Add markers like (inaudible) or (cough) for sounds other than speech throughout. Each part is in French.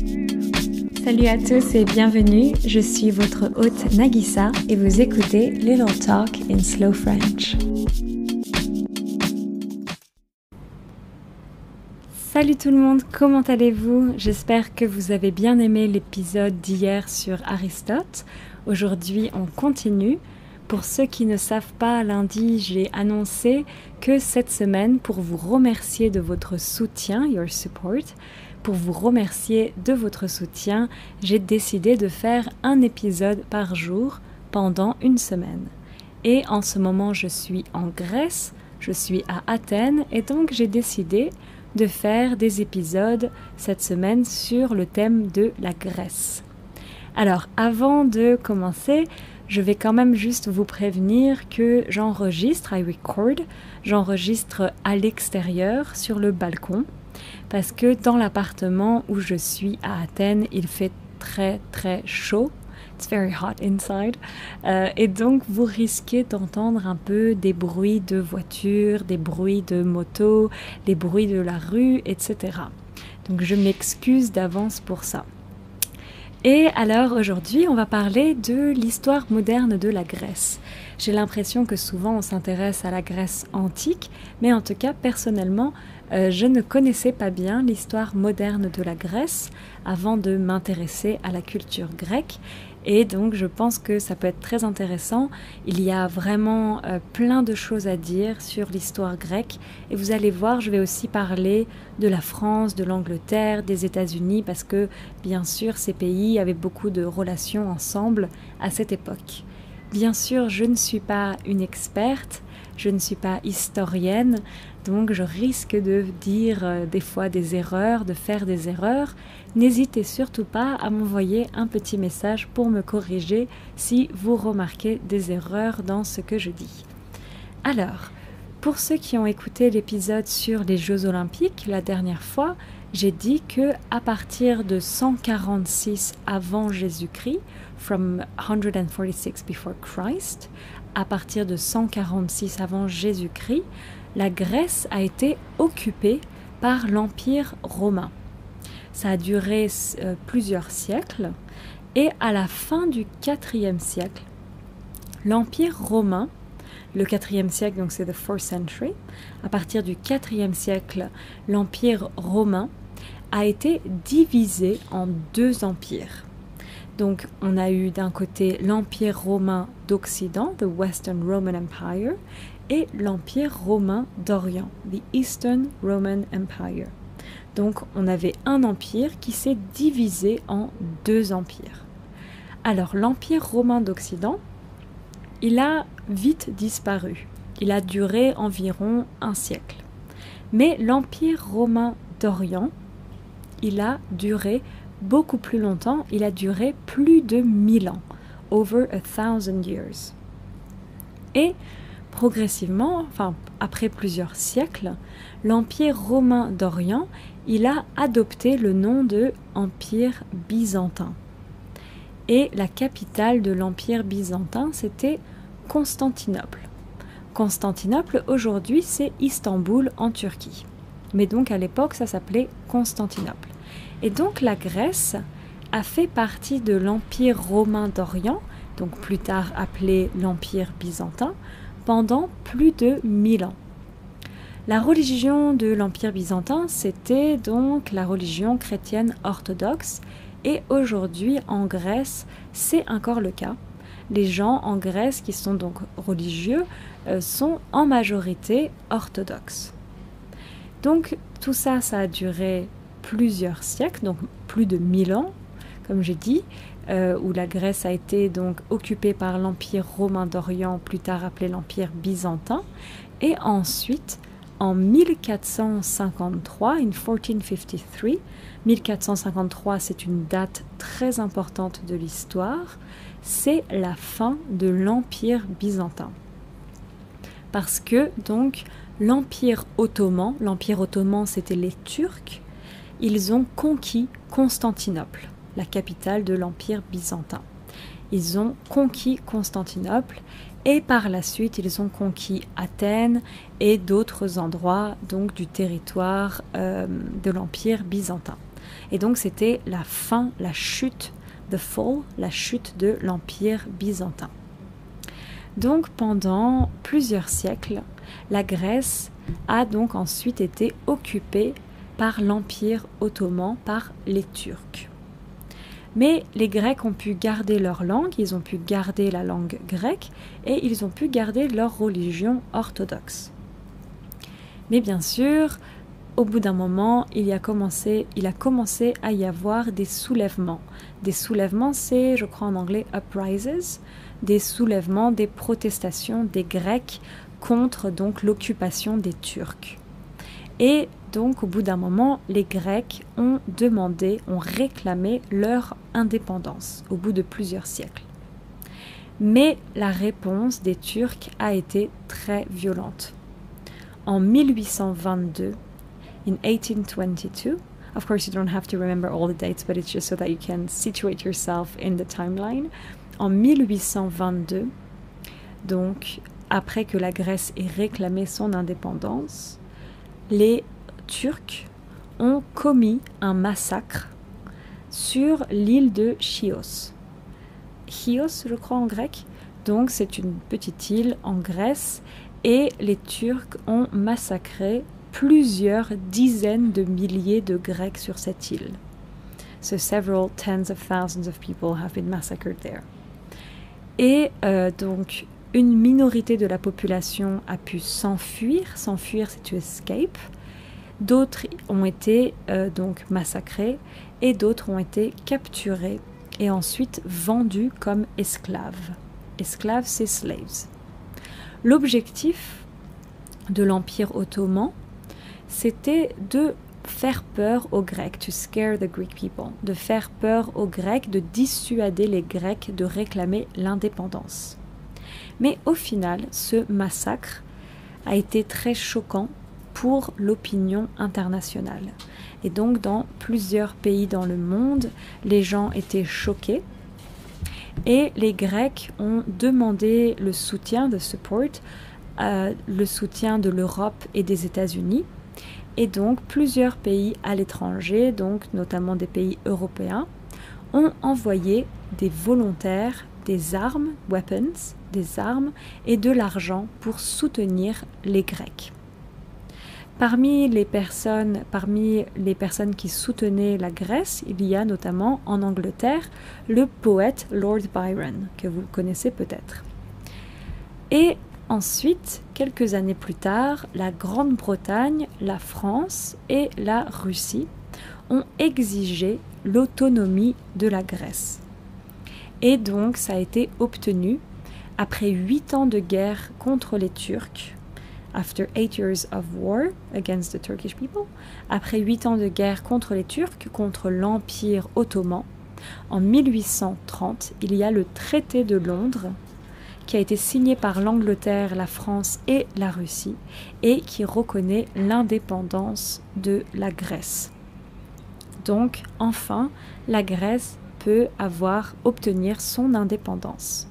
Salut à tous et bienvenue, je suis votre hôte Nagisa et vous écoutez Little Talk in Slow French. Salut tout le monde, comment allez-vous? J'espère que vous avez bien aimé l'épisode d'hier sur Aristote. Aujourd'hui on continue. Pour ceux qui ne savent pas, lundi j'ai annoncé que cette semaine, pour vous remercier de votre soutien, your support, pour vous remercier de votre soutien, j'ai décidé de faire un épisode par jour pendant une semaine. Et en ce moment, je suis en Grèce, je suis à Athènes, et donc j'ai décidé de faire des épisodes cette semaine sur le thème de la Grèce. Alors, avant de commencer, je vais quand même juste vous prévenir que j'enregistre, I record, j'enregistre à l'extérieur sur le balcon parce que dans l'appartement où je suis à Athènes, il fait très très chaud. It's very hot inside. Euh, et donc vous risquez d'entendre un peu des bruits de voitures, des bruits de motos, les bruits de la rue, etc. Donc je m'excuse d'avance pour ça. Et alors aujourd'hui, on va parler de l'histoire moderne de la Grèce. J'ai l'impression que souvent on s'intéresse à la Grèce antique, mais en tout cas personnellement, euh, je ne connaissais pas bien l'histoire moderne de la Grèce avant de m'intéresser à la culture grecque. Et donc je pense que ça peut être très intéressant. Il y a vraiment euh, plein de choses à dire sur l'histoire grecque. Et vous allez voir, je vais aussi parler de la France, de l'Angleterre, des États-Unis, parce que bien sûr ces pays avaient beaucoup de relations ensemble à cette époque. Bien sûr, je ne suis pas une experte, je ne suis pas historienne, donc je risque de dire euh, des fois des erreurs, de faire des erreurs. N'hésitez surtout pas à m'envoyer un petit message pour me corriger si vous remarquez des erreurs dans ce que je dis. Alors, pour ceux qui ont écouté l'épisode sur les Jeux olympiques la dernière fois, j'ai dit que à partir de 146 avant Jésus-Christ, from 146 before Christ, à partir de 146 avant Jésus-Christ, la Grèce a été occupée par l'Empire romain. Ça a duré euh, plusieurs siècles et à la fin du IVe siècle, l'Empire romain, le IVe siècle, donc c'est the 4th century, à partir du IVe siècle, l'Empire romain a été divisé en deux empires. Donc on a eu d'un côté l'Empire romain d'Occident, the Western Roman Empire, et l'Empire romain d'Orient, the Eastern Roman Empire. Donc on avait un empire qui s'est divisé en deux empires. Alors l'Empire romain d'Occident, il a vite disparu. Il a duré environ un siècle. Mais l'Empire romain d'Orient, il a duré beaucoup plus longtemps, il a duré plus de mille ans, over a thousand years. Et progressivement, après plusieurs siècles, l'Empire romain d'Orient, il a adopté le nom de Empire byzantin. Et la capitale de l'Empire byzantin, c'était Constantinople. Constantinople, aujourd'hui, c'est Istanbul en Turquie. Mais donc à l'époque, ça s'appelait Constantinople. Et donc la Grèce a fait partie de l'Empire romain d'Orient, donc plus tard appelé l'Empire byzantin, pendant plus de 1000 ans. La religion de l'Empire byzantin, c'était donc la religion chrétienne orthodoxe, et aujourd'hui en Grèce, c'est encore le cas. Les gens en Grèce qui sont donc religieux euh, sont en majorité orthodoxes. Donc tout ça, ça a duré plusieurs siècles, donc plus de 1000 ans, comme j'ai dit, euh, où la Grèce a été donc occupée par l'Empire romain d'Orient, plus tard appelé l'Empire byzantin, et ensuite en 1453, in 1453, 1453 c'est une date très importante de l'histoire, c'est la fin de l'Empire byzantin. Parce que donc l'Empire ottoman, l'Empire ottoman c'était les Turcs, ils ont conquis Constantinople, la capitale de l'Empire byzantin. Ils ont conquis Constantinople et par la suite ils ont conquis Athènes et d'autres endroits donc du territoire euh, de l'Empire byzantin. Et donc c'était la fin, la chute, the fall, la chute de l'Empire byzantin. Donc pendant plusieurs siècles, la Grèce a donc ensuite été occupée par l'Empire ottoman, par les Turcs. Mais les Grecs ont pu garder leur langue, ils ont pu garder la langue grecque et ils ont pu garder leur religion orthodoxe. Mais bien sûr, au bout d'un moment, il, a commencé, il a commencé à y avoir des soulèvements. Des soulèvements, c'est, je crois en anglais, uprises, des soulèvements, des protestations des Grecs contre donc l'occupation des Turcs. Et donc, au bout d'un moment, les Grecs ont demandé, ont réclamé leur indépendance, au bout de plusieurs siècles. Mais la réponse des Turcs a été très violente. En 1822, in 1822, of course you don't have to remember all the dates, but it's just so that you can situate yourself in the timeline. En 1822, donc après que la Grèce ait réclamé son indépendance, les Turcs ont commis un massacre sur l'île de Chios. Chios, je crois en grec. Donc c'est une petite île en Grèce et les Turcs ont massacré plusieurs dizaines de milliers de Grecs sur cette île. So several tens of thousands of people have been massacred there. Et euh, donc une minorité de la population a pu s'enfuir. S'enfuir, c'est to escape. D'autres ont été euh, donc massacrés et d'autres ont été capturés et ensuite vendus comme esclaves. Esclaves, c'est slaves. L'objectif de l'Empire ottoman, c'était de faire peur aux Grecs, to scare the Greek people, de faire peur aux Grecs, de dissuader les Grecs de réclamer l'indépendance. Mais au final, ce massacre a été très choquant pour l'opinion internationale. Et donc dans plusieurs pays dans le monde, les gens étaient choqués et les Grecs ont demandé le soutien de support, euh, le soutien de l'Europe et des États-Unis. Et donc plusieurs pays à l'étranger, donc notamment des pays européens, ont envoyé des volontaires, des armes, weapons, des armes et de l'argent pour soutenir les Grecs. Parmi les personnes, parmi les personnes qui soutenaient la Grèce, il y a notamment en Angleterre le poète Lord Byron, que vous connaissez peut-être. Et ensuite, quelques années plus tard, la Grande-Bretagne, la France et la Russie ont exigé l'autonomie de la Grèce. Et donc ça a été obtenu après huit ans de guerre contre les Turcs après huit ans de guerre contre les Turcs, contre l'Empire ottoman, en 1830, il y a le traité de Londres qui a été signé par l'Angleterre, la France et la Russie et qui reconnaît l'indépendance de la Grèce. Donc, enfin, la Grèce peut avoir obtenir son indépendance.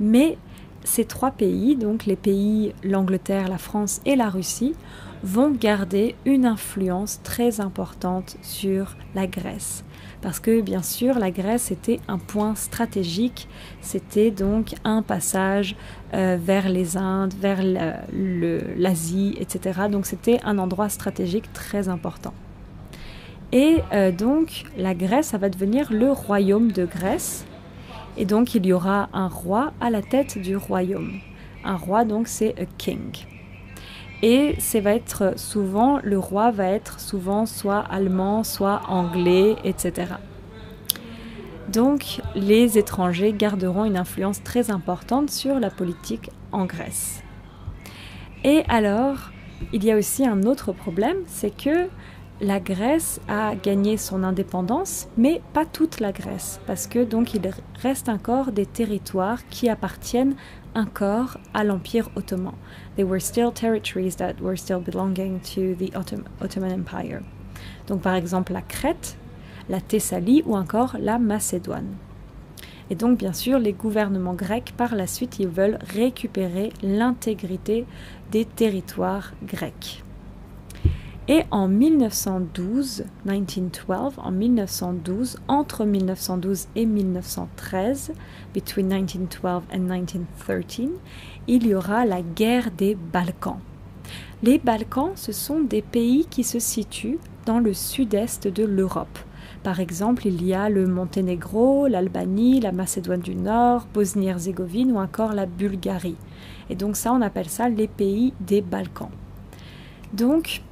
Mais ces trois pays, donc les pays, l'Angleterre, la France et la Russie, vont garder une influence très importante sur la Grèce. Parce que bien sûr, la Grèce était un point stratégique, c'était donc un passage euh, vers les Indes, vers l'Asie, etc. Donc c'était un endroit stratégique très important. Et euh, donc la Grèce, ça va devenir le royaume de Grèce, et donc il y aura un roi à la tête du royaume. Un roi donc c'est a king. Et c'est va être souvent, le roi va être souvent soit allemand, soit anglais, etc. Donc les étrangers garderont une influence très importante sur la politique en Grèce. Et alors, il y a aussi un autre problème, c'est que la Grèce a gagné son indépendance, mais pas toute la Grèce, parce que donc il reste encore des territoires qui appartiennent encore à l'Empire ottoman. They were still territories that were still belonging to the Ottoman Empire. Donc par exemple la Crète, la Thessalie ou encore la Macédoine. Et donc bien sûr les gouvernements grecs par la suite ils veulent récupérer l'intégrité des territoires grecs. Et en 1912, 1912, en 1912, entre 1912 et 1913, between 1912 and 1913, il y aura la guerre des Balkans. Les Balkans, ce sont des pays qui se situent dans le sud-est de l'Europe. Par exemple, il y a le Monténégro, l'Albanie, la Macédoine du Nord, Bosnie-Herzégovine ou encore la Bulgarie. Et donc ça, on appelle ça les pays des Balkans. Donc,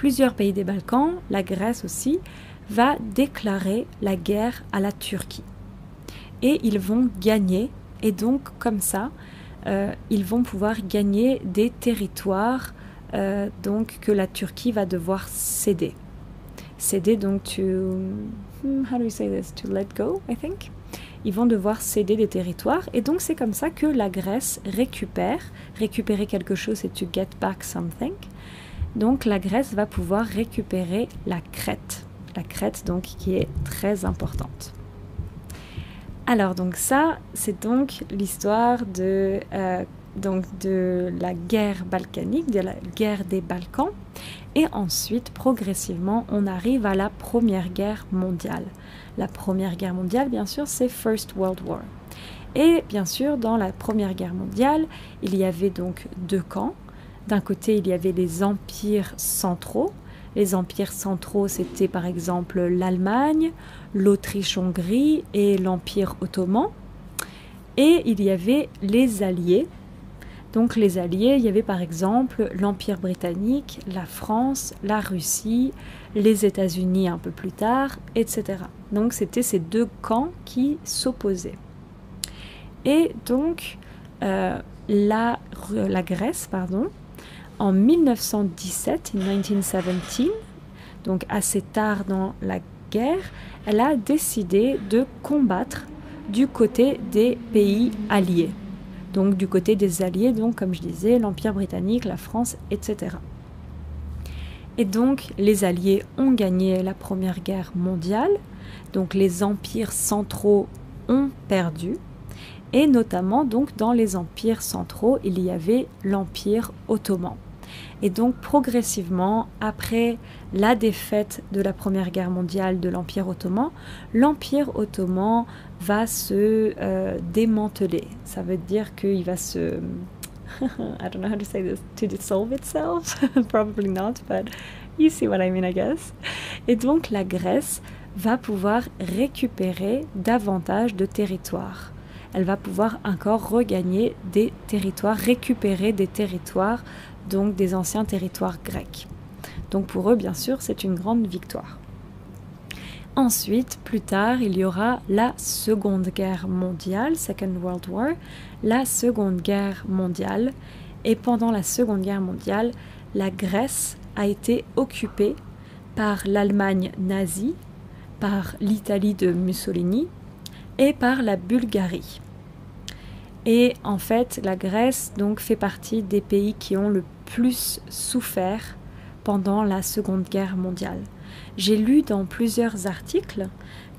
plusieurs pays des Balkans, la Grèce aussi, va déclarer la guerre à la Turquie. Et ils vont gagner, et donc comme ça, euh, ils vont pouvoir gagner des territoires euh, donc que la Turquie va devoir céder. Céder donc to hmm, how do we say this? To let go I think? Ils vont devoir céder des territoires et donc c'est comme ça que la Grèce récupère. Récupérer quelque chose c'est to get back something. Donc la Grèce va pouvoir récupérer la Crète. La Crète donc qui est très importante. Alors donc ça, c'est donc l'histoire de, euh, de la guerre balkanique, de la guerre des Balkans. Et ensuite, progressivement, on arrive à la Première Guerre mondiale. La Première Guerre mondiale, bien sûr, c'est First World War. Et bien sûr, dans la Première Guerre mondiale, il y avait donc deux camps. D'un côté, il y avait les empires centraux. Les empires centraux, c'était par exemple l'Allemagne, l'Autriche-Hongrie et l'Empire ottoman. Et il y avait les alliés. Donc les alliés, il y avait par exemple l'Empire britannique, la France, la Russie, les États-Unis un peu plus tard, etc. Donc c'était ces deux camps qui s'opposaient. Et donc euh, la, la Grèce, pardon, en 1917, 1917, donc assez tard dans la guerre, elle a décidé de combattre du côté des pays alliés. Donc du côté des alliés, donc comme je disais, l'Empire britannique, la France, etc. Et donc les alliés ont gagné la Première Guerre mondiale, donc les empires centraux ont perdu, et notamment donc dans les empires centraux, il y avait l'Empire ottoman. Et donc progressivement, après la défaite de la Première Guerre mondiale de l'Empire ottoman, l'Empire ottoman va se euh, démanteler. Ça veut dire qu'il va se... (laughs) I don't know how to say this, to dissolve itself? (laughs) Probably not, but you see what I mean, I guess. Et donc la Grèce va pouvoir récupérer davantage de territoires. Elle va pouvoir encore regagner des territoires, récupérer des territoires donc des anciens territoires grecs. Donc pour eux, bien sûr, c'est une grande victoire. Ensuite, plus tard, il y aura la Seconde Guerre mondiale, Second World War, la Seconde Guerre mondiale. Et pendant la Seconde Guerre mondiale, la Grèce a été occupée par l'Allemagne nazie, par l'Italie de Mussolini et par la Bulgarie. Et en fait, la Grèce donc fait partie des pays qui ont le plus souffert pendant la Seconde Guerre mondiale. J'ai lu dans plusieurs articles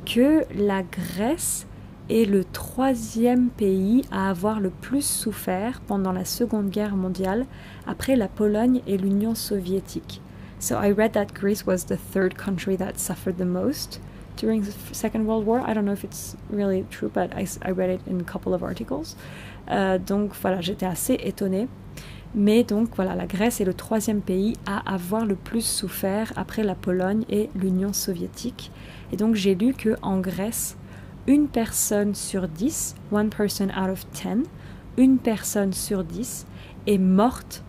que la Grèce est le troisième pays à avoir le plus souffert pendant la Seconde Guerre mondiale après la Pologne et l'Union soviétique. So I read that Greece was the third country that suffered the most during the Second World War. I don't know if it's really true, but I, I read it in a couple of articles. Euh, donc voilà, j'étais assez étonnée. Mais donc voilà, la Grèce est le troisième pays à avoir le plus souffert après la Pologne et l'Union soviétique. Et donc j'ai lu que en Grèce, une personne sur dix, one person out of ten, une personne sur dix est morte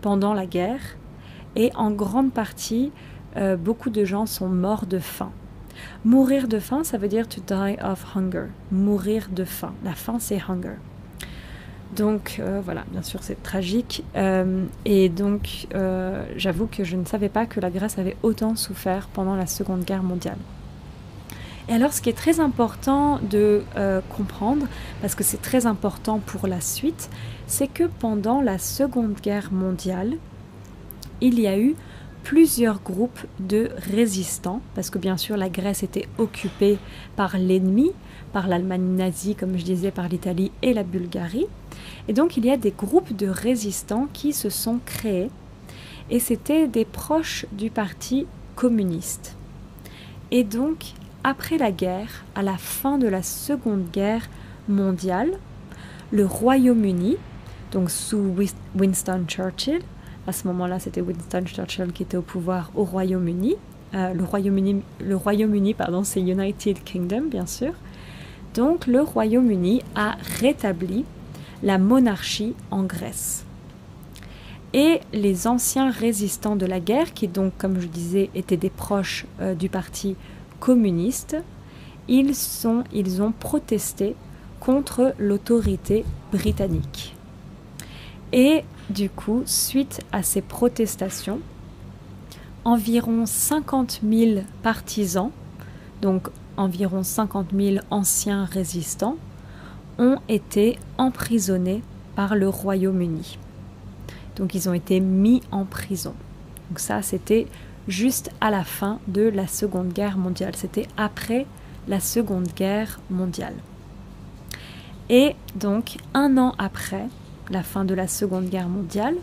pendant la guerre. Et en grande partie, euh, beaucoup de gens sont morts de faim. Mourir de faim, ça veut dire to die of hunger. Mourir de faim. La faim, c'est hunger. Donc euh, voilà, bien sûr c'est tragique. Euh, et donc euh, j'avoue que je ne savais pas que la Grèce avait autant souffert pendant la Seconde Guerre mondiale. Et alors ce qui est très important de comprendre, parce que c'est très important pour la suite, c'est que pendant la Seconde Guerre mondiale, il y a eu plusieurs groupes de résistants, parce que bien sûr la Grèce était occupée par l'ennemi, par l'Allemagne nazie, comme je disais, par l'Italie et la Bulgarie. Et donc il y a des groupes de résistants qui se sont créés. et c'était des proches du parti communiste. Et donc, après la guerre, à la fin de la Seconde Guerre mondiale, le Royaume-Uni, donc sous Winston Churchill, à ce moment-là c'était Winston Churchill qui était au pouvoir au Royaume-Uni, euh, le Royaume-Uni, le Royaume-Uni pardon, c'est United Kingdom bien sûr, donc le Royaume-Uni a rétabli la monarchie en Grèce. Et les anciens résistants de la guerre, qui donc, comme je disais, étaient des proches euh, du parti communiste, ils, ont protesté contre l'autorité britannique. Et du coup, suite à ces protestations, environ 50 000 partisans, donc environ 50 000 anciens résistants, ont été emprisonnés par le Royaume-Uni. Donc ils ont été mis en prison. Donc ça, c'était juste à la fin de la Seconde Guerre mondiale. C'était après la Seconde Guerre mondiale. Et donc, un an après la fin de la Seconde Guerre mondiale,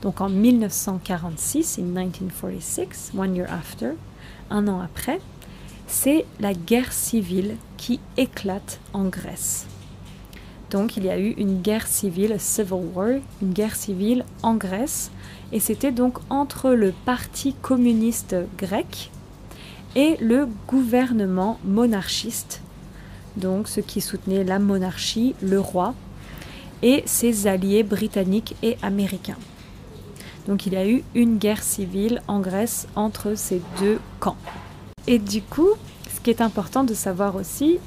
donc en 1946, in 1946, one year after, un an après, c'est la guerre civile qui éclate en Grèce. Donc il y a eu une guerre civile, civil war, une guerre civile en Grèce, et c'était donc entre le Parti communiste grec et le gouvernement monarchiste, donc ceux qui soutenaient la monarchie, le roi, et ses alliés britanniques et américains. Donc il y a eu une guerre civile en Grèce entre ces deux camps. Et du coup, ce qui est important de savoir aussi,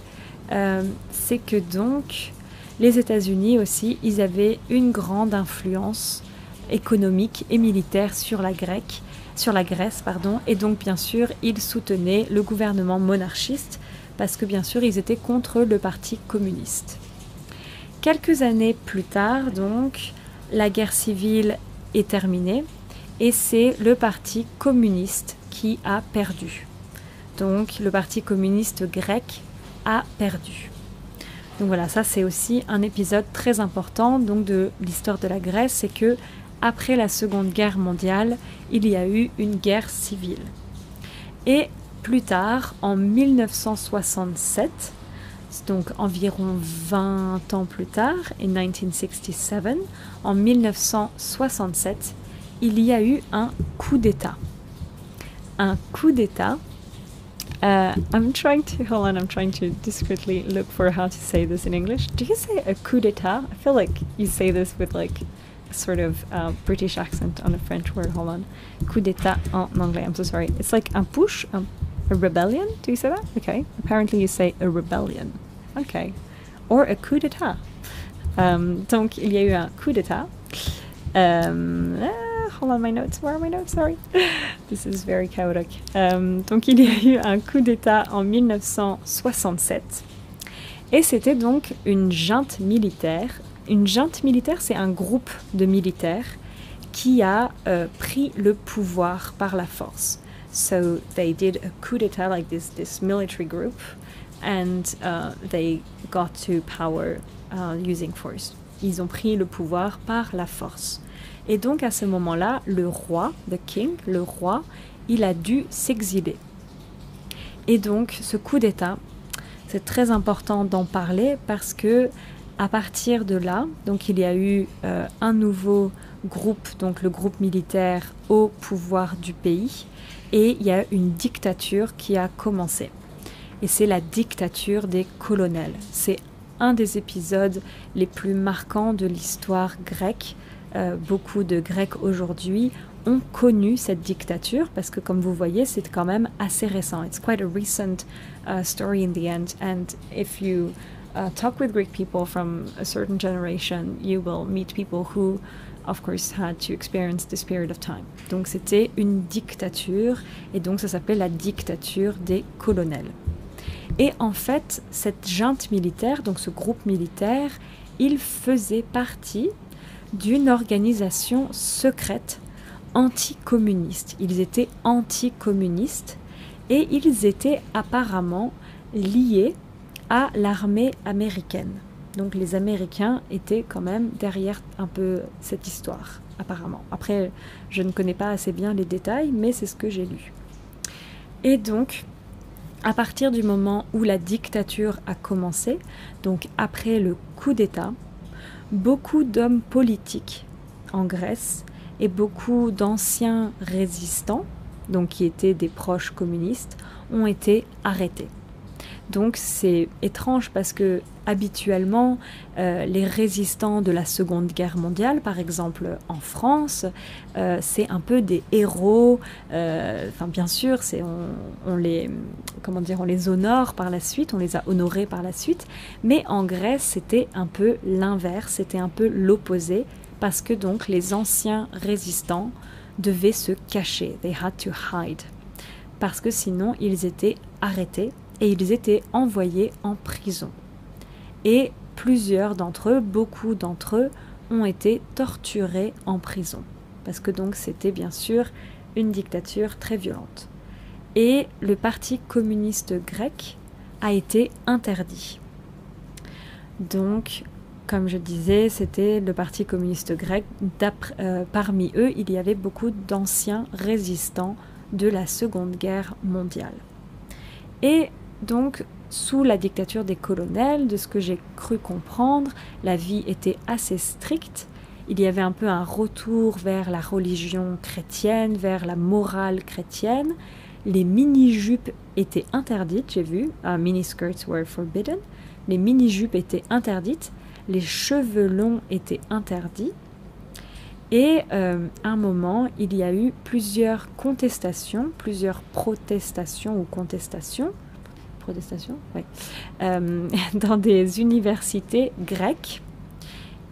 euh, c'est que donc les États-Unis aussi, ils avaient une grande influence économique et militaire sur la, Grèce, et donc bien sûr, ils soutenaient le gouvernement monarchiste parce que bien sûr, ils étaient contre le parti communiste. Quelques années plus tard, donc, la guerre civile est terminée et c'est le parti communiste qui a perdu. Donc, le parti communiste grec a perdu. Donc voilà, ça c'est aussi un épisode très important donc de l'histoire de la Grèce, c'est que après la Seconde Guerre mondiale, il y a eu une guerre civile. Et plus tard, en 1967, donc environ 20 ans plus tard, en 1967, en 1967, il y a eu un coup d'État. Un coup d'État Uh, I'm trying to hold on. I'm trying to discreetly look for how to say this in English. Do you say a coup d'état? I feel like you say this with like a sort of uh, British accent on a French word. Hold on, coup d'état en anglais. I'm so sorry. It's like un push, um, a rebellion. Do you say that? Okay. Apparently, you say a rebellion. Okay, or a coup d'état. Um, donc il y a eu un coup d'état. Um, uh, hold on my notes. Where are my notes? Sorry. This is very chaotic. Um, donc il y a eu un coup d'État en 1967. Et c'était donc une junte militaire. Une junte militaire, c'est un groupe de militaires qui a euh, pris le pouvoir par la force. So they did a coup d'État, like this, this military group, and uh, they got to power uh, using force. Ils ont pris le pouvoir par la force. Et donc à ce moment-là, le roi, the king, le roi, il a dû s'exiler. Et donc ce coup d'État, c'est très important d'en parler parce que à partir de là, donc il y a eu euh, un nouveau groupe, donc le groupe militaire au pouvoir du pays, et il y a une dictature qui a commencé. Et c'est la dictature des colonels. C'est un des épisodes les plus marquants de l'histoire grecque euh, beaucoup de Grecs aujourd'hui ont connu cette dictature parce que comme vous voyez c'est quand même assez récent. It's quite a recent uh, story in the end and if you uh, talk with Greek people from a certain generation you will meet people who of course had to experience this period of time. Donc c'était une dictature et donc ça s'appelait la dictature des colonels. Et en fait cette junte militaire, donc ce groupe militaire, il faisait partie d'une organisation secrète anticommuniste. Ils étaient anticommunistes et ils étaient apparemment liés à l'armée américaine. Donc les Américains étaient quand même derrière un peu cette histoire. apparemment. Après, je ne connais pas assez bien les détails, mais c'est ce que j'ai lu. Et donc, à partir du moment où la dictature a commencé, donc après le coup d'État, beaucoup d'hommes politiques en Grèce et beaucoup d'anciens résistants, donc qui étaient des proches communistes, ont été arrêtés. Donc c'est étrange parce que habituellement euh, les résistants de la Seconde Guerre mondiale, par exemple en France, euh, c'est un peu des héros. Euh, enfin bien sûr, c'est on, les comment dire, on les honore par la suite, on les a honorés par la suite. Mais en Grèce, c'était un peu l'inverse, c'était un peu l'opposé parce que donc les anciens résistants devaient se cacher. They had to hide parce que sinon ils étaient arrêtés et ils étaient envoyés en prison. Et plusieurs d'entre eux, beaucoup d'entre eux, ont été torturés en prison. Parce que donc c'était bien sûr une dictature très violente. Et le parti communiste grec a été interdit. Donc, comme je disais, c'était le parti communiste grec. Euh, parmi eux, il y avait beaucoup d'anciens résistants de la Seconde Guerre mondiale. Et donc, sous la dictature des colonels, de ce que j'ai cru comprendre, la vie était assez stricte. Il y avait un peu un retour vers la religion chrétienne, vers la morale chrétienne. Les mini-jupes étaient interdites, j'ai vu. Uh, mini-skirts were forbidden. Les mini-jupes étaient interdites. Les cheveux longs étaient interdits. Et euh, à un moment, il y a eu plusieurs contestations, plusieurs protestations ou contestations euh, (laughs) dans des universités grecques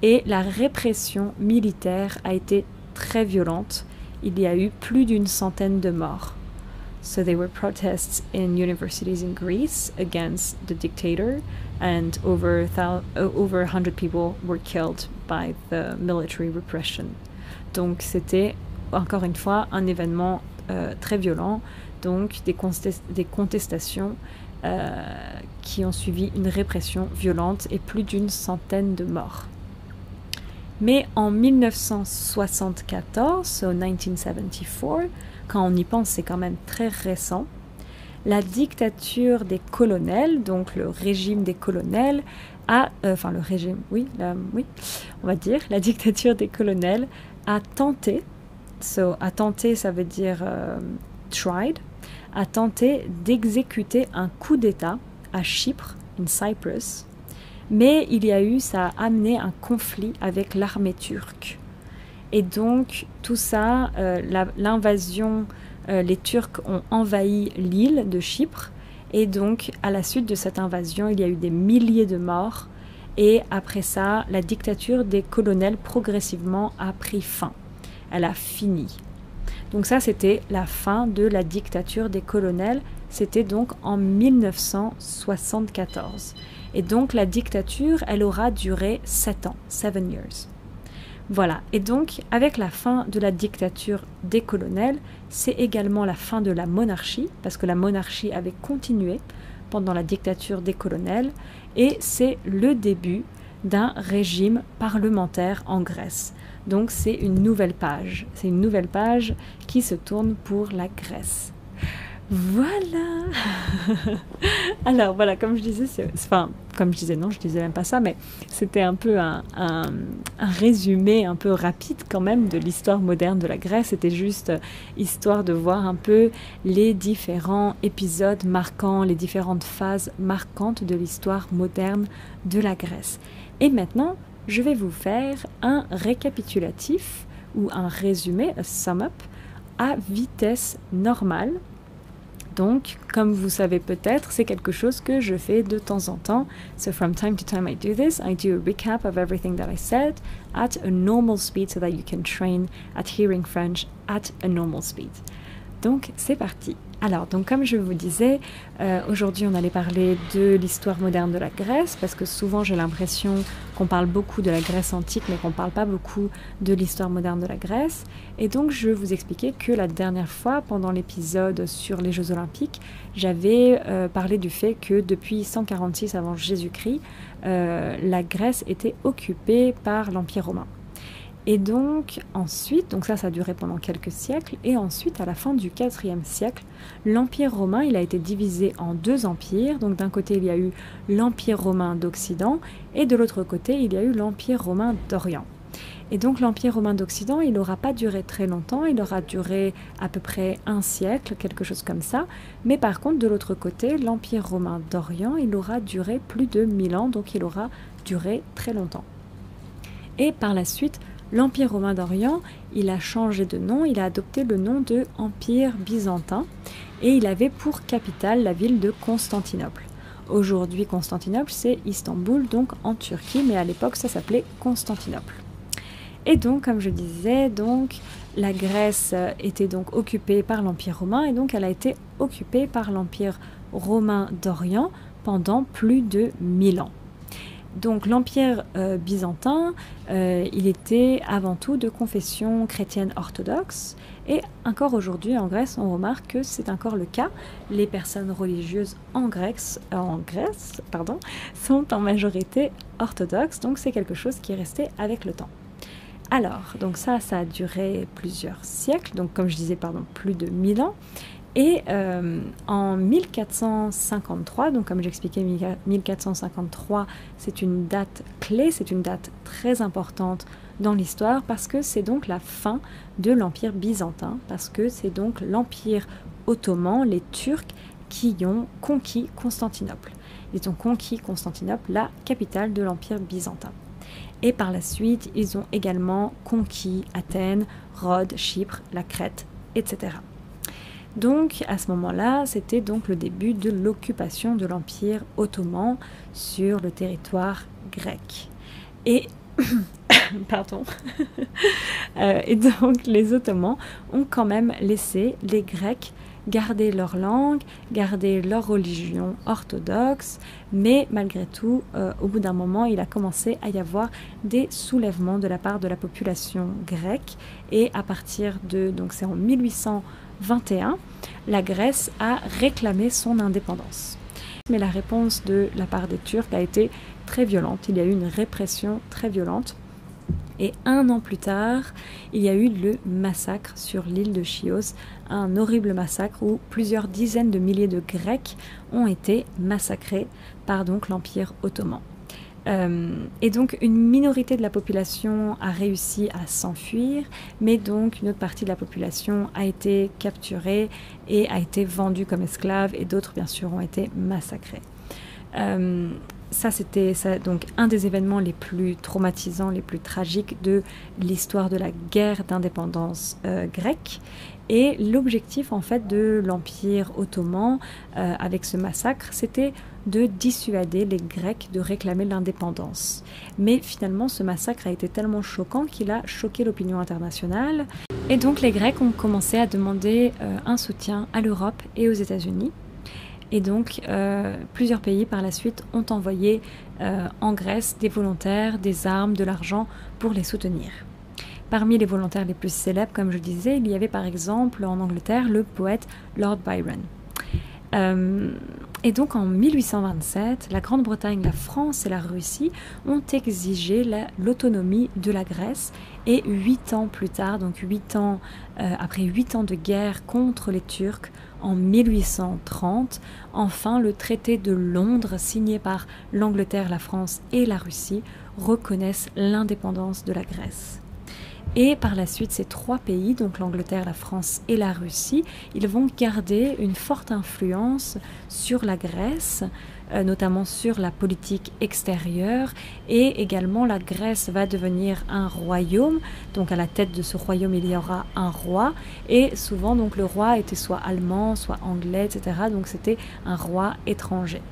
et la répression militaire a été très violente. Il y a eu plus d'une centaine de morts. So there were protests in universities in Greece against the dictator, and over over 100 people were killed by the military repression. Donc c'était encore une fois un événement euh, très violent, donc des, contestations qui ont suivi une répression violente et plus d'une centaine de morts. Mais en 1974, so 1974, quand on y pense, c'est quand même très récent, la dictature des colonels, donc le régime des colonels, a, euh, enfin le régime, oui, oui, on va dire, la dictature des colonels a tenté, so a tenté, ça veut dire euh, tried, a tenté d'exécuter un coup d'État à Chypre, in Cyprus, mais il y a eu, ça a amené un conflit avec l'armée turque. Et donc tout ça, euh, l'invasion, euh, les Turcs ont envahi l'île de Chypre, et donc à la suite de cette invasion, il y a eu des milliers de morts, et après ça, la dictature des colonels progressivement a pris fin. Elle a fini. Donc ça, c'était la fin de la dictature des colonels. C'était donc en 1974. Et donc la dictature, elle aura duré 7 ans, 7 years. Voilà, et donc avec la fin de la dictature des colonels, c'est également la fin de la monarchie, parce que la monarchie avait continué pendant la dictature des colonels, et c'est le début d'un régime parlementaire en Grèce. Donc c'est une nouvelle page. C'est une nouvelle page qui se tourne pour la Grèce. Voilà. (laughs) Alors voilà, comme je disais, enfin comme je disais non, je disais même pas ça, mais c'était un peu un, résumé un peu rapide quand même de l'histoire moderne de la Grèce. C'était juste histoire de voir un peu les différents épisodes marquants, les différentes phases marquantes de l'histoire moderne de la Grèce. Et maintenant, je vais vous faire un récapitulatif ou un résumé, un sum up, à vitesse normale. Donc, comme vous savez peut-être, c'est quelque chose que je fais de temps en temps. So from time to time I do this. I do a recap of everything that I said at a normal speed so that you can train at hearing French at a normal speed. Donc, c'est parti. Alors, donc comme je vous disais, euh, aujourd'hui on allait parler de l'histoire moderne de la Grèce, parce que souvent j'ai l'impression qu'on parle beaucoup de la Grèce antique, mais qu'on ne parle pas beaucoup de l'histoire moderne de la Grèce. Et donc je vous expliquer que la dernière fois, pendant l'épisode sur les Jeux olympiques, j'avais euh, parlé du fait que depuis 146 avant Jésus-Christ, euh, la Grèce était occupée par l'Empire romain. Et donc ensuite, donc ça, a duré pendant quelques siècles, et ensuite, à la fin du IVe siècle, l'Empire romain, il a été divisé en deux empires. Donc d'un côté, il y a eu l'Empire romain d'Occident, et de l'autre côté, il y a eu l'Empire romain d'Orient. Et donc l'Empire romain d'Occident, il n'aura pas duré très longtemps, il aura duré à peu près un siècle, quelque chose comme ça. Mais par contre, de l'autre côté, l'Empire romain d'Orient, il aura duré plus de 1000 ans, donc il aura duré très longtemps. Et par la suite, l'Empire romain d'Orient, il a changé de nom, il a adopté le nom de Empire byzantin, et il avait pour capitale la ville de Constantinople. Aujourd'hui, Constantinople, c'est Istanbul, donc en Turquie, mais à l'époque, ça s'appelait Constantinople. Et donc, comme je disais, donc la Grèce était donc occupée par l'Empire romain et donc elle a été occupée par l'Empire romain d'Orient pendant plus de 1000 ans. Donc l'Empire euh, byzantin, euh, il était avant tout de confession chrétienne orthodoxe et encore aujourd'hui en Grèce, on remarque que c'est encore le cas. Les personnes religieuses en Grèce, en Grèce pardon, sont en majorité orthodoxes, donc c'est quelque chose qui est resté avec le temps. Alors, donc ça, a duré plusieurs siècles, donc comme je disais, pardon, plus de 1000 ans. Et euh, en 1453, donc comme j'expliquais, 1453, c'est une date clé, c'est une date très importante dans l'histoire parce que c'est donc la fin de l'Empire byzantin, parce que c'est donc l'Empire ottoman, les Turcs, qui ont conquis Constantinople. Ils ont conquis Constantinople, la capitale de l'Empire byzantin. Et par la suite, ils ont également conquis Athènes, Rhodes, Chypre, la Crète, etc. Donc à ce moment-là, c'était donc le début de l'occupation de l'Empire ottoman sur le territoire grec. Et (coughs) pardon. (laughs) Euh, et donc les Ottomans ont quand même laissé les Grecs garder leur langue, garder leur religion orthodoxe, mais malgré tout, euh, au bout d'un moment, il a commencé à y avoir des soulèvements de la part de la population grecque, et à partir de, donc c'est en 1821, la Grèce a réclamé son indépendance. Mais la réponse de la part des Turcs a été très violente, il y a eu une répression très violente. Et un an plus tard, il y a eu le massacre sur l'île de Chios, un horrible massacre où plusieurs dizaines de milliers de Grecs ont été massacrés par donc l'Empire ottoman. Euh, et donc une minorité de la population a réussi à s'enfuir, mais donc une autre partie de la population a été capturée et a été vendue comme esclave, et d'autres bien sûr ont été massacrés. Euh, ça, c'était donc un des événements les plus traumatisants, les plus tragiques de l'histoire de la guerre d'indépendance euh, grecque. Et l'objectif en fait de l'Empire ottoman euh, avec ce massacre, c'était de dissuader les Grecs de réclamer l'indépendance. Mais finalement, ce massacre a été tellement choquant qu'il a choqué l'opinion internationale. Et donc les Grecs ont commencé à demander euh, un soutien à l'Europe et aux États-Unis. Et donc, euh, plusieurs pays par la suite ont envoyé en Grèce des volontaires, des armes, de l'argent pour les soutenir. Parmi les volontaires les plus célèbres, comme je disais, il y avait par exemple en Angleterre le poète Lord Byron. Euh, et donc en 1827, la Grande-Bretagne, la France et la Russie ont exigé l'autonomie de la Grèce et huit ans plus tard, donc huit ans après huit ans de guerre contre les Turcs, en 1830, enfin le traité de Londres signé par l'Angleterre, la France et la Russie reconnaissent l'indépendance de la Grèce. Et par la suite, ces trois pays, donc l'Angleterre, la France et la Russie, ils vont garder une forte influence sur la Grèce, euh, notamment sur la politique extérieure. Et également, la Grèce va devenir un royaume. Donc à la tête de ce royaume, il y aura un roi. Et souvent, donc le roi était soit allemand, soit anglais, etc. Donc c'était un roi étranger.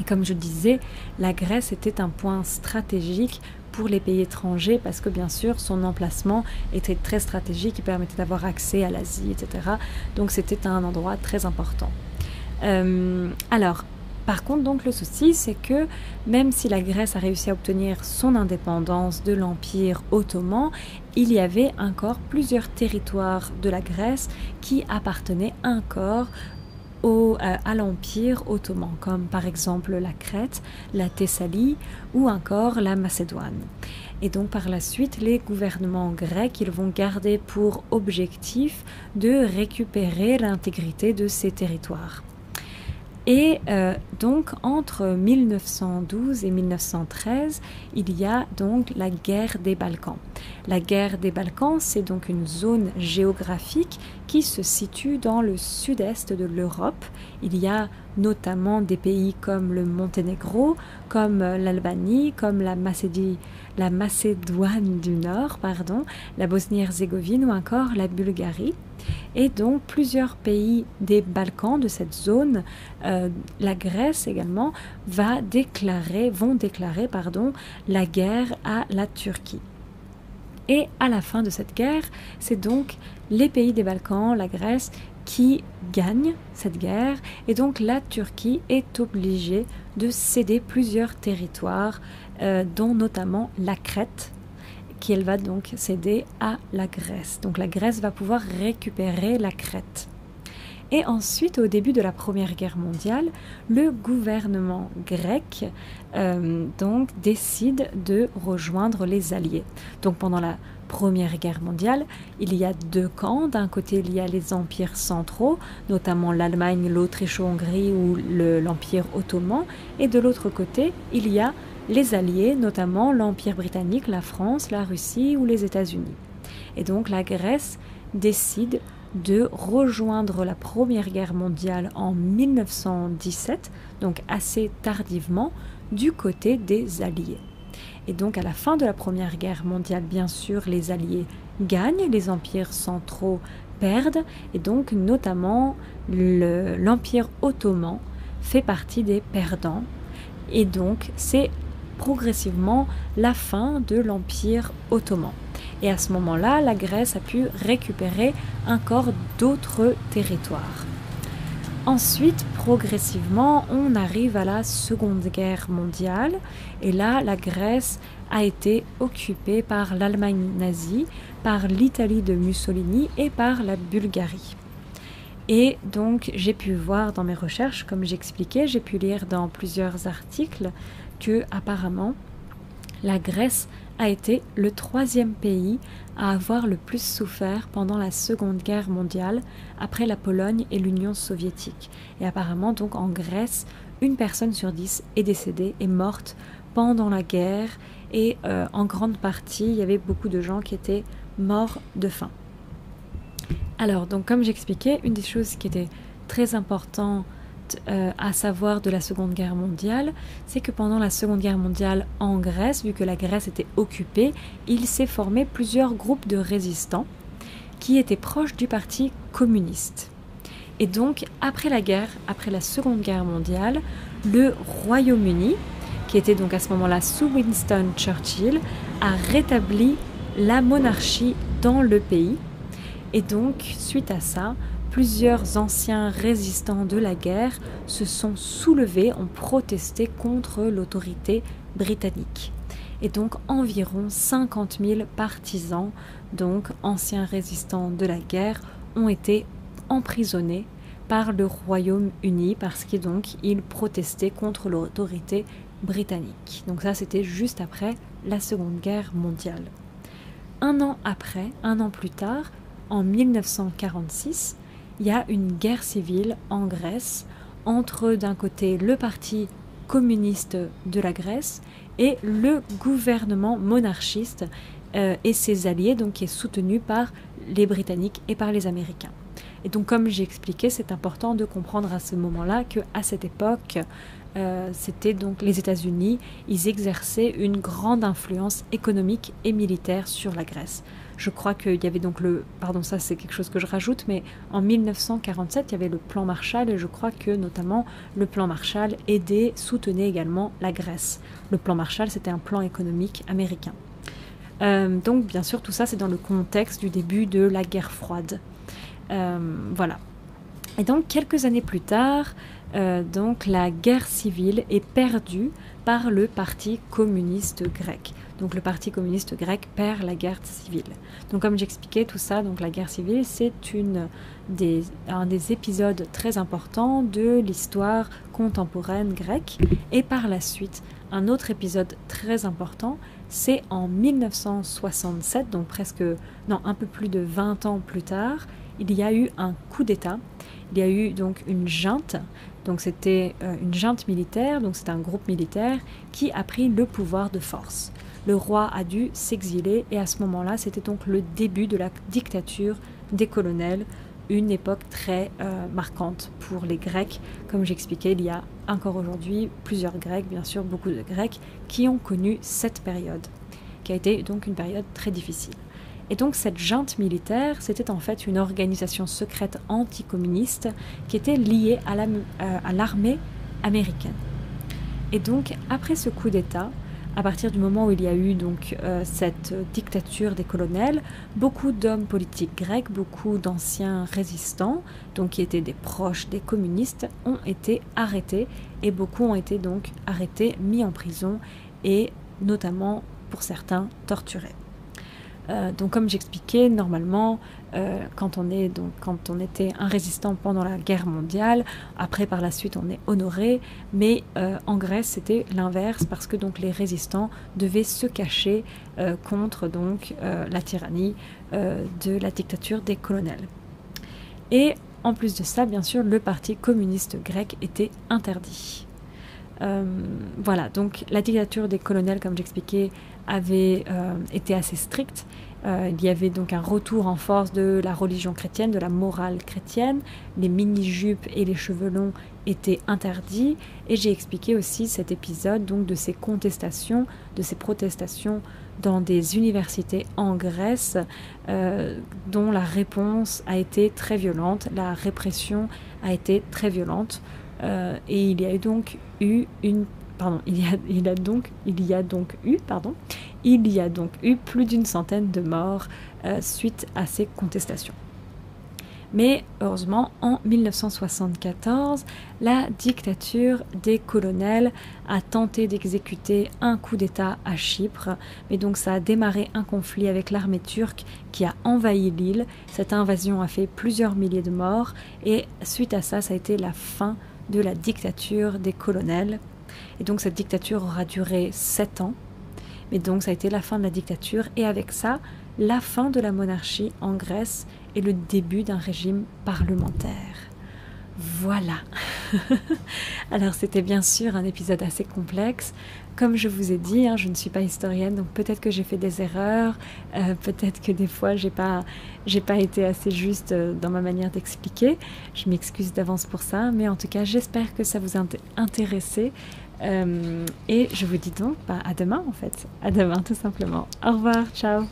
Et comme je disais, la Grèce était un point stratégique pour les pays étrangers parce que bien sûr son emplacement était très stratégique, il permettait d'avoir accès à l'Asie, etc. Donc c'était un endroit très important. Euh, alors, par contre, donc le souci, c'est que même si la Grèce a réussi à obtenir son indépendance de l'Empire ottoman, il y avait encore plusieurs territoires de la Grèce qui appartenaient encore au, à l'Empire ottoman, comme par exemple la Crète, la Thessalie ou encore la Macédoine. Et donc par la suite, les gouvernements grecs, ils vont garder pour objectif de récupérer l'intégrité de ces territoires. Et euh, donc entre 1912 et 1913, il y a donc la guerre des Balkans. La guerre des Balkans, c'est donc une zone géographique qui se situe dans le sud-est de l'Europe. Il y a notamment des pays comme le Monténégro, comme l'Albanie, comme la la Macédoine du Nord, pardon, la Bosnie-Herzégovine ou encore la Bulgarie. Et donc plusieurs pays des Balkans, de cette zone, euh, la Grèce également, va déclarer, vont déclarer pardon, la guerre à la Turquie. Et à la fin de cette guerre, c'est donc les pays des Balkans, la Grèce, qui gagnent cette guerre et donc la Turquie est obligée de céder plusieurs territoires, euh, dont notamment la Crète, qu'elle va donc céder à la Grèce. Donc la Grèce va pouvoir récupérer la Crète. Et ensuite, au début de la Première Guerre mondiale, le gouvernement grec euh, donc décide de rejoindre les Alliés. Donc pendant la Première Guerre mondiale, il y a deux camps. D'un côté, il y a les empires centraux, notamment l'Allemagne, l'Autriche-Hongrie ou l'Empire ottoman, et de l'autre côté, il y a les Alliés, notamment l'Empire britannique, la France, la Russie ou les États-Unis. Et donc la Grèce décide de rejoindre la Première Guerre mondiale en 1917, donc assez tardivement, du côté des Alliés. Et donc à la fin de la Première Guerre mondiale, bien sûr, les Alliés gagnent, les empires centraux perdent, et donc notamment l'Empire ottoman fait partie des perdants. Et donc c'est progressivement la fin de l'Empire ottoman. Et à ce moment-là, la Grèce a pu récupérer encore d'autres territoires. Ensuite, progressivement, on arrive à la Seconde Guerre mondiale et là, la Grèce a été occupée par l'Allemagne nazie, par l'Italie de Mussolini et par la Bulgarie. Et donc, j'ai pu voir dans mes recherches, comme j'expliquais, j'ai pu lire dans plusieurs articles apparemment la Grèce a été le troisième pays à avoir le plus souffert pendant la Seconde Guerre mondiale, après la Pologne et l'Union soviétique. Et apparemment, donc en Grèce, une personne sur dix est décédée, est morte pendant la guerre, et euh, en grande partie, il y avait beaucoup de gens qui étaient morts de faim. Alors, donc comme j'expliquais, une des choses qui était très importante euh, à savoir de la Seconde Guerre mondiale, c'est que pendant la Seconde Guerre mondiale en Grèce, vu que la Grèce était occupée, il s'est formé plusieurs groupes de résistants qui étaient proches du Parti communiste. Et donc, après la guerre, après la Seconde Guerre mondiale, le Royaume-Uni, qui était donc à ce moment-là sous Winston Churchill, a rétabli la monarchie dans le pays. Et donc, suite à ça, plusieurs anciens résistants de la guerre se sont soulevés, ont protesté contre l'autorité britannique. Et donc environ 50 000 partisans, donc anciens résistants de la guerre, ont été emprisonnés par le Royaume-Uni parce qu'ils donc ils protestaient contre l'autorité britannique. Donc ça c'était juste après la Seconde Guerre mondiale. Un an après, un an plus tard, en 1946, il y a une guerre civile en Grèce entre d'un côté le parti communiste de la Grèce et le gouvernement monarchiste euh, et ses alliés, donc qui est soutenu par les Britanniques et par les Américains. Et donc, comme j'ai expliqué, c'est important de comprendre à ce moment-là que à cette époque, euh, c'était donc les États-Unis, ils exerçaient une grande influence économique et militaire sur la Grèce. Je crois qu'il y avait donc le, pardon, ça c'est quelque chose que je rajoute, mais en 1947, il y avait le plan Marshall et je crois que notamment le plan Marshall aidait, soutenait également la Grèce. Le plan Marshall, c'était un plan économique américain. Euh, donc bien sûr, tout ça c'est dans le contexte du début de la guerre froide. Euh, voilà. Et donc quelques années plus tard, euh, donc la guerre civile est perdue par le parti communiste grec. Donc le Parti communiste grec perd la guerre civile. Donc comme j'expliquais tout ça, donc la guerre civile c'est un des épisodes très importants de l'histoire contemporaine grecque et par la suite un autre épisode très important c'est en 1967 donc presque non un peu plus de 20 ans plus tard il y a eu un coup d'État il y a eu donc une junte donc c'était euh, une junte militaire, donc c'est un groupe militaire qui a pris le pouvoir de force. Le roi a dû s'exiler et à ce moment-là, c'était donc le début de la dictature des colonels, une époque très euh, marquante pour les Grecs. Comme j'expliquais, il y a encore aujourd'hui plusieurs Grecs, bien sûr beaucoup de Grecs, qui ont connu cette période, qui a été donc une période très difficile. Et donc cette junte militaire, c'était en fait une organisation secrète anticommuniste qui était liée euh, à l'armée américaine. Et donc après ce coup d'État, à partir du moment où il y a eu donc euh, cette dictature des colonels, beaucoup d'hommes politiques grecs, beaucoup d'anciens résistants, donc qui étaient des proches des communistes, ont été arrêtés et beaucoup ont été donc arrêtés, mis en prison et notamment pour certains torturés. Euh, donc comme j'expliquais, normalement, euh, quand, on était un résistant pendant la guerre mondiale, après par la suite on est honoré, mais euh, en Grèce c'était l'inverse parce que donc les résistants devaient se cacher contre donc la tyrannie de la dictature des colonels. Et en plus de ça, bien sûr, le parti communiste grec était interdit. voilà, donc la dictature des colonels, comme j'expliquais, avait euh, été assez stricte. Euh, il y avait donc un retour en force de la religion chrétienne, de la morale chrétienne. Les mini-jupes et les cheveux longs étaient interdits. Et j'ai expliqué aussi cet épisode donc de ces contestations, de ces protestations dans des universités en Grèce, euh, dont la réponse a été très violente, la répression a été très violente. et il y a donc eu une il y a, donc eu plus d'une centaine de morts euh, suite à ces contestations. Mais heureusement, en 1974, la dictature des colonels a tenté d'exécuter un coup d'État à Chypre, mais donc ça a démarré un conflit avec l'armée turque qui a envahi l'île. Cette invasion a fait plusieurs milliers de morts et suite à ça, ça a été la fin de la dictature des colonels. Et donc cette dictature aura duré sept ans. Mais donc ça a été la fin de la dictature et avec ça, la fin de la monarchie en Grèce et le début d'un régime parlementaire. Voilà. (laughs) Alors c'était bien sûr un épisode assez complexe. Comme je vous ai dit, hein, je ne suis pas historienne, donc peut-être que j'ai fait des erreurs, euh, peut-être que des fois j'ai pas, pas été assez juste euh, dans ma manière d'expliquer. Je m'excuse d'avance pour ça, mais en tout cas j'espère que ça vous a intéressé. Euh, et je vous dis donc bah, à demain en fait, à demain tout simplement. Au revoir, ciao.